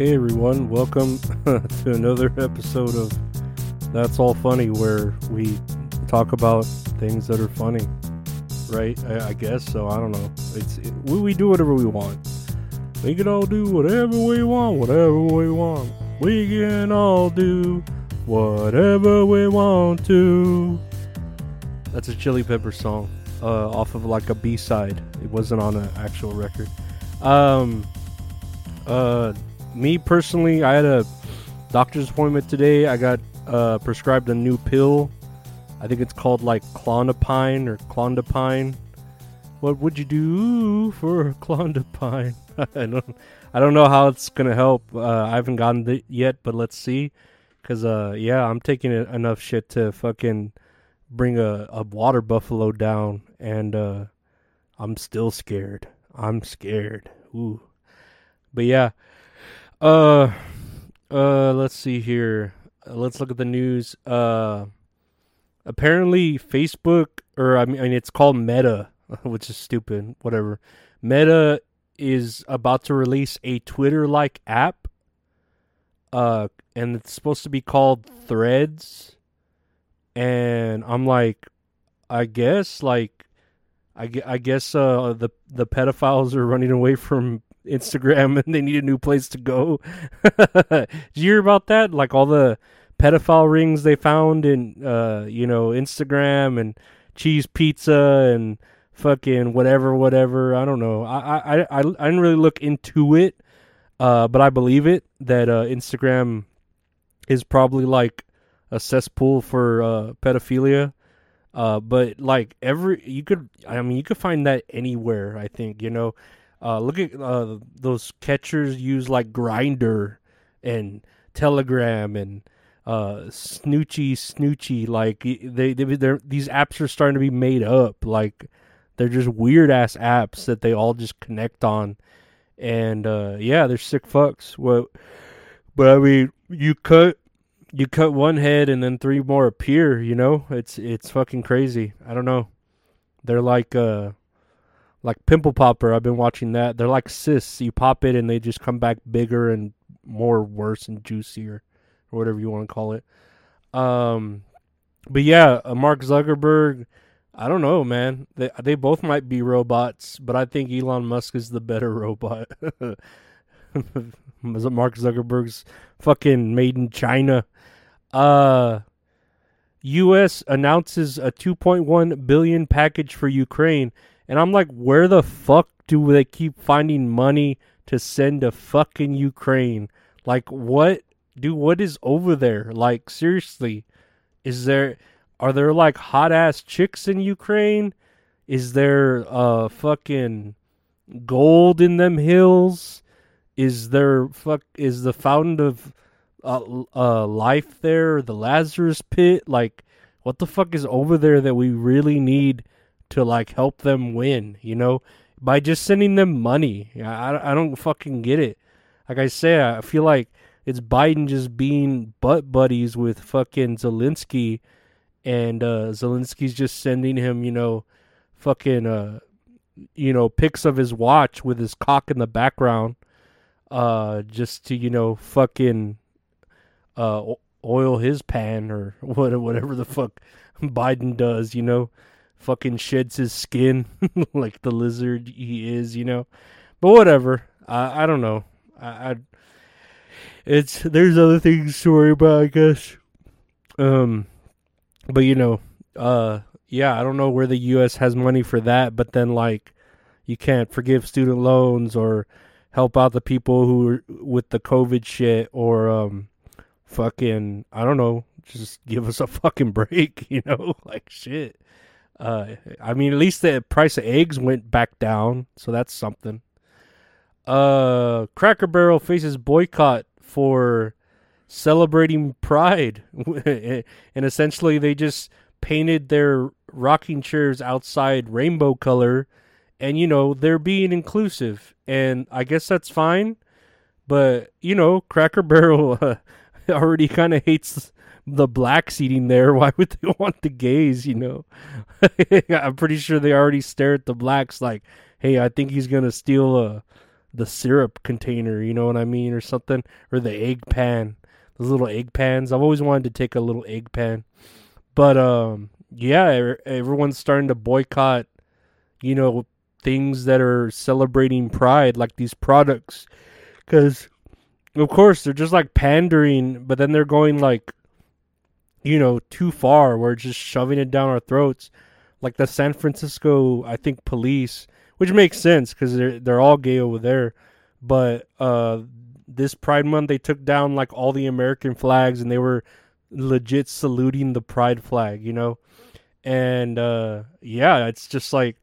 Hey everyone, welcome to another episode of That's All Funny, where we talk about things that are funny, right? I, I guess so. I don't know. It's it, we, we do whatever we want. We can all do whatever we want, whatever we want. We can all do whatever we want to. That's a Chili Pepper song, uh, off of like a B side. It wasn't on an actual record. Um, uh me personally, I had a doctor's appointment today. I got uh, prescribed a new pill. I think it's called like Klonopine or Klondopine. What would you do for Klondopine? I don't, I don't know how it's gonna help. Uh, I haven't gotten it yet, but let's see. Cause uh, yeah, I'm taking enough shit to fucking bring a, a water buffalo down, and uh, I'm still scared. I'm scared. Ooh, but yeah. Uh, uh, let's see here. Uh, let's look at the news. Uh, apparently Facebook, or I mean, it's called Meta, which is stupid. Whatever. Meta is about to release a Twitter-like app. Uh, and it's supposed to be called Threads. And I'm like, I guess, like, I, I guess uh, the the pedophiles are running away from Instagram and they need a new place to go. Did you hear about that? Like all the pedophile rings they found in uh, you know, Instagram and cheese pizza and fucking whatever, whatever. I don't know. I I I, I didn't really look into it, uh, but I believe it that uh, Instagram is probably like a cesspool for uh, pedophilia. Uh, but like every you could, I mean, you could find that anywhere. I think you know uh, look at uh, those catchers use like Grindr and Telegram and uh, Snoochie Snoochie. Like they, they they're, these apps are starting to be made up. Like they're just weird ass apps that they all just connect on. And uh, yeah, they're sick fucks. What? But I mean, you cut you cut one head and then three more appear. You know, it's it's fucking crazy. I don't know. They're like uh like Pimple Popper. I've been watching that. They're like cysts. You pop it and they just come back bigger and more worse and juicier, or whatever you want to call it. Um, but yeah, uh, Mark Zuckerberg. I don't know, man. They they both might be robots, but I think Elon Musk is the better robot. Mark Zuckerberg's fucking made in China. Uh US announces a 2.1 billion package for Ukraine and I'm like, where the fuck do they keep finding money to send to fucking Ukraine? Like, what, dude, what is over there? Like, seriously, is there, are there like hot ass chicks in Ukraine? Is there uh fucking gold in them hills? Is there fuck, is the fountain of uh, uh life there, the Lazarus pit? Like, what the fuck is over there that we really need? To like help them win, you know, by just sending them money. I, I don't fucking get it. Like I say, I feel like it's Biden just being butt buddies with fucking Zelensky, and uh, Zelensky's just sending him, you know, fucking, uh, you know, pics of his watch with his cock in the background, uh, just to, you know, fucking, uh, oil his pan or whatever the fuck Biden does, you know fucking sheds his skin like the lizard he is, you know. But whatever. I I don't know. I, I it's there's other things to worry about, I guess. Um, but you know, uh, yeah, I don't know where the U.S. has money for that, but then like, you can't forgive student loans or help out the people who are with the COVID shit or um fucking I don't know, just give us a fucking break, you know? Like shit. Uh I mean at least the price of eggs went back down, so that's something. Uh Cracker Barrel faces boycott for celebrating pride and essentially they just painted their rocking chairs outside rainbow color and you know they're being inclusive and i guess that's fine but you know cracker barrel uh, already kind of hates the blacks eating there why would they want the gays you know? I'm pretty sure they already stare at the blacks like hey i think he's gonna steal uh, the syrup container you know what i mean or something or the egg pan those little egg pans. I've always wanted to take a little egg pan. But um yeah everyone's starting to boycott you know things that are celebrating pride, like these products, because of course they're just like pandering, but then they're going like, you know, too far. We're just shoving it down our throats, like the San Francisco, I think, police, which makes sense because they're they're all gay over there, but uh, this Pride Month they took down like all the American flags and they were legit saluting the pride flag, you know. And uh yeah, it's just like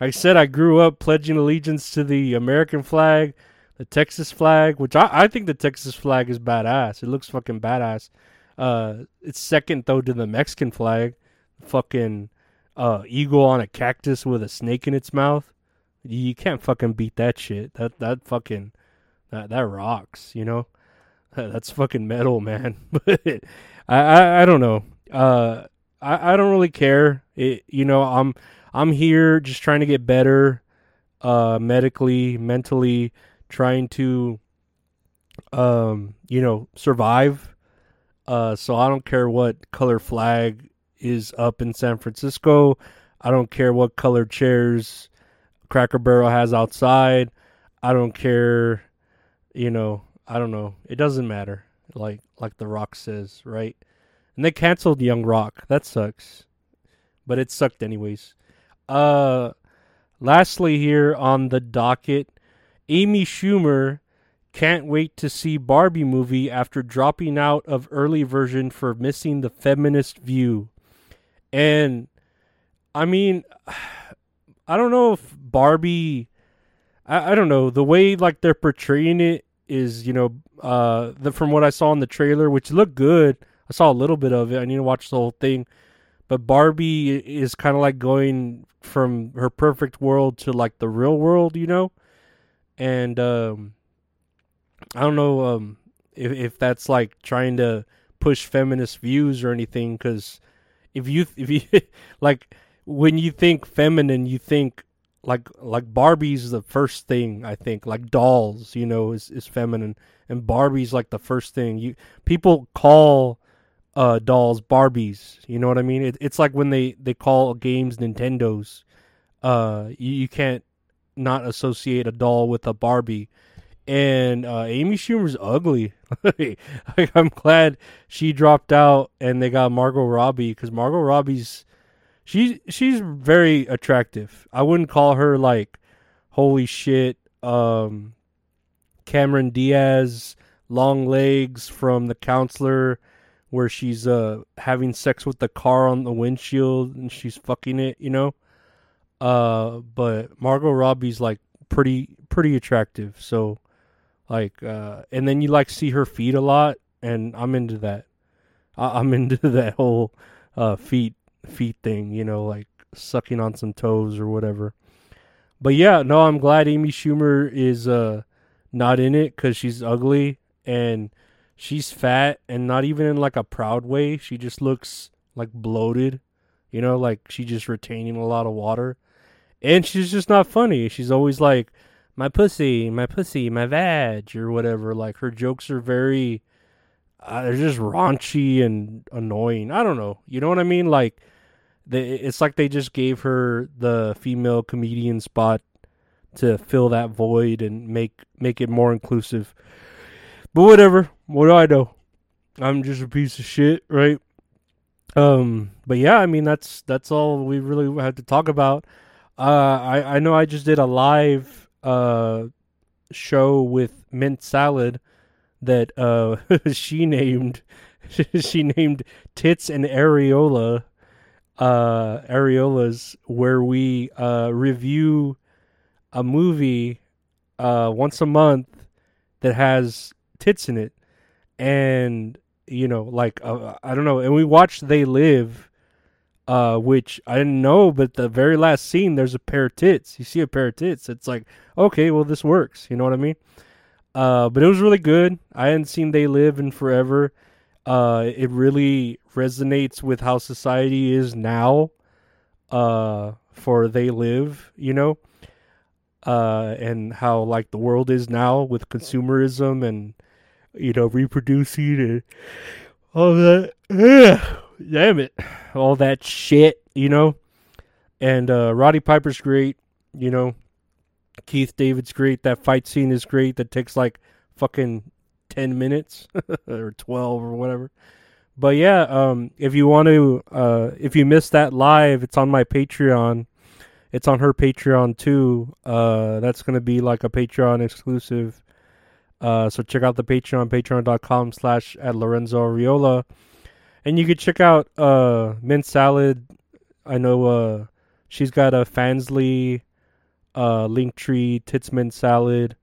I said I grew up pledging allegiance to the American flag, the Texas flag, which I, I think the Texas flag is badass. It looks fucking badass. Uh, it's second though to the Mexican flag, fucking uh, eagle on a cactus with a snake in its mouth. You can't fucking beat that shit. That that fucking that that rocks. You know, that's fucking metal, man. But I, I I don't know. Uh, I I don't really care. It you know I'm I'm here just trying to get better uh medically, mentally, trying to um, you know, survive. Uh so I don't care what color flag is up in San Francisco. I don't care what color chairs Cracker Barrel has outside. I don't care, you know, I don't know. It doesn't matter. Like like the Rock says, right? And they canceled Young Rock. That sucks. But it sucked anyways. Uh, lastly, here on the docket, Amy Schumer can't wait to see Barbie movie after dropping out of early version for missing the feminist view. And I mean, I don't know if Barbie. I, I don't know the way like they're portraying it is you know uh the from what I saw in the trailer, which looked good. I saw a little bit of it. I need to watch the whole thing. But Barbie is kind of like going from her perfect world to like the real world, you know? And um I don't know um if if that's like trying to push feminist views or anything cuz if you if you like when you think feminine, you think like like Barbie's the first thing I think like dolls, you know, is is feminine and Barbie's like the first thing. You people call uh, dolls Barbies. You know what I mean? It, it's like when they, they call games Nintendos. Uh, you, you can't not associate a doll with a Barbie. And uh, Amy Schumer's ugly. I'm glad she dropped out and they got Margot Robbie because Margot Robbie's she's she's very attractive. I wouldn't call her like holy shit um Cameron Diaz long legs from the counselor where she's uh having sex with the car on the windshield and she's fucking it, you know. Uh, but Margot Robbie's like pretty pretty attractive, so like uh, and then you like see her feet a lot, and I'm into that. I- I'm into that whole uh feet feet thing, you know, like sucking on some toes or whatever. But yeah, no, I'm glad Amy Schumer is uh not in it because she's ugly and she's fat and not even in like a proud way. She just looks like bloated, you know, like she's just retaining a lot of water. And she's just not funny. She's always like, my pussy, my pussy, my vag, or whatever. Like her jokes are very, uh, they're just raunchy and annoying. I don't know. You know what I mean? Like, they, it's like they just gave her the female comedian spot to fill that void and make make it more inclusive. But whatever. What do I know? I'm just a piece of shit, right? Um, but yeah, I mean that's that's all we really had to talk about. Uh, I I know I just did a live uh show with mint salad that uh she named she named tits and areola uh areolas where we uh review a movie uh once a month that has tits in it. And you know like uh, i don't know and we watched they live uh which i didn't know but the very last scene there's a pair of tits. You see a pair of tits. It's like okay well this works. You know what i mean? Uh but it was really good. I hadn't seen they live in forever. Uh it really resonates with how society is now uh for they live you know? Uh and how like the world is now with consumerism and you know reproducing and all that. Ugh, damn it all that shit you know? And uh roddy piper's great you know? Keith david's great that fight scene is great that takes like fucking 10 minutes or 12 or whatever. But yeah um if you want to uh if you missed that live it's on my patreon. It's on her patreon too. Uh that's gonna be like a patreon exclusive. Uh so check out the patreon patreon.com slash at lorenzo Ariola. And you could check out uh mint salad. I know uh she's got a fansly uh link tree tits mint salad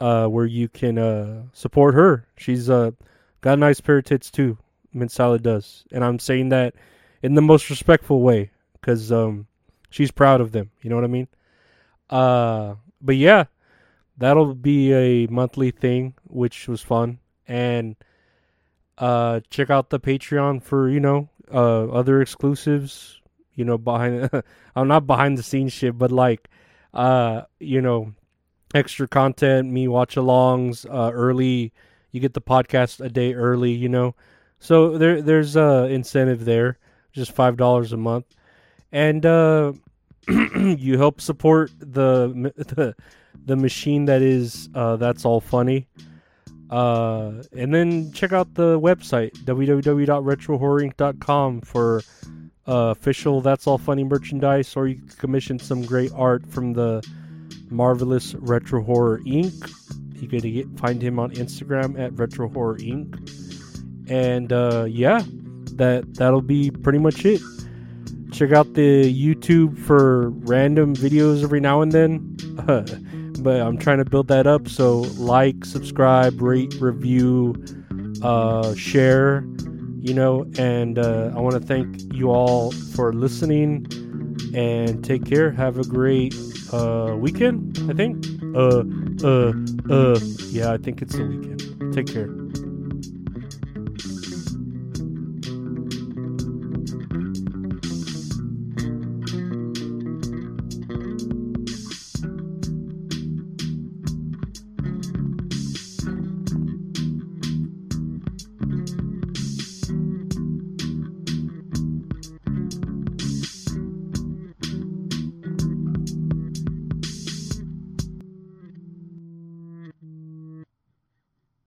uh where you can uh support her. She's uh got a nice pair of tits too mint salad does. And i'm saying that in the most respectful way because um she's proud of them. You know what i mean? Uh but yeah that'll be a monthly thing which was fun. And uh check out the patreon for you know uh other exclusives you know behind i'm not behind the scenes shit but like uh you know extra content me watch alongs uh early you get the podcast a day early you know. So there there's uh incentive there just five dollars a month. And uh you help support the the the machine that is uh that's all funny uh and then check out the website www.retrohorrorinc.com for uh, official that's all funny merchandise or you can commission some great art from the marvelous retro horror inc. You can get, find him on instagram at retro horror inc. And uh yeah that that'll be pretty much it. Check out the youtube for random videos every now and then but i'm trying to build that up. So like subscribe rate review uh share you know and uh, i want to thank you all for listening and take care. Have a great uh weekend i think. Uh uh uh yeah i think it's the weekend. Take care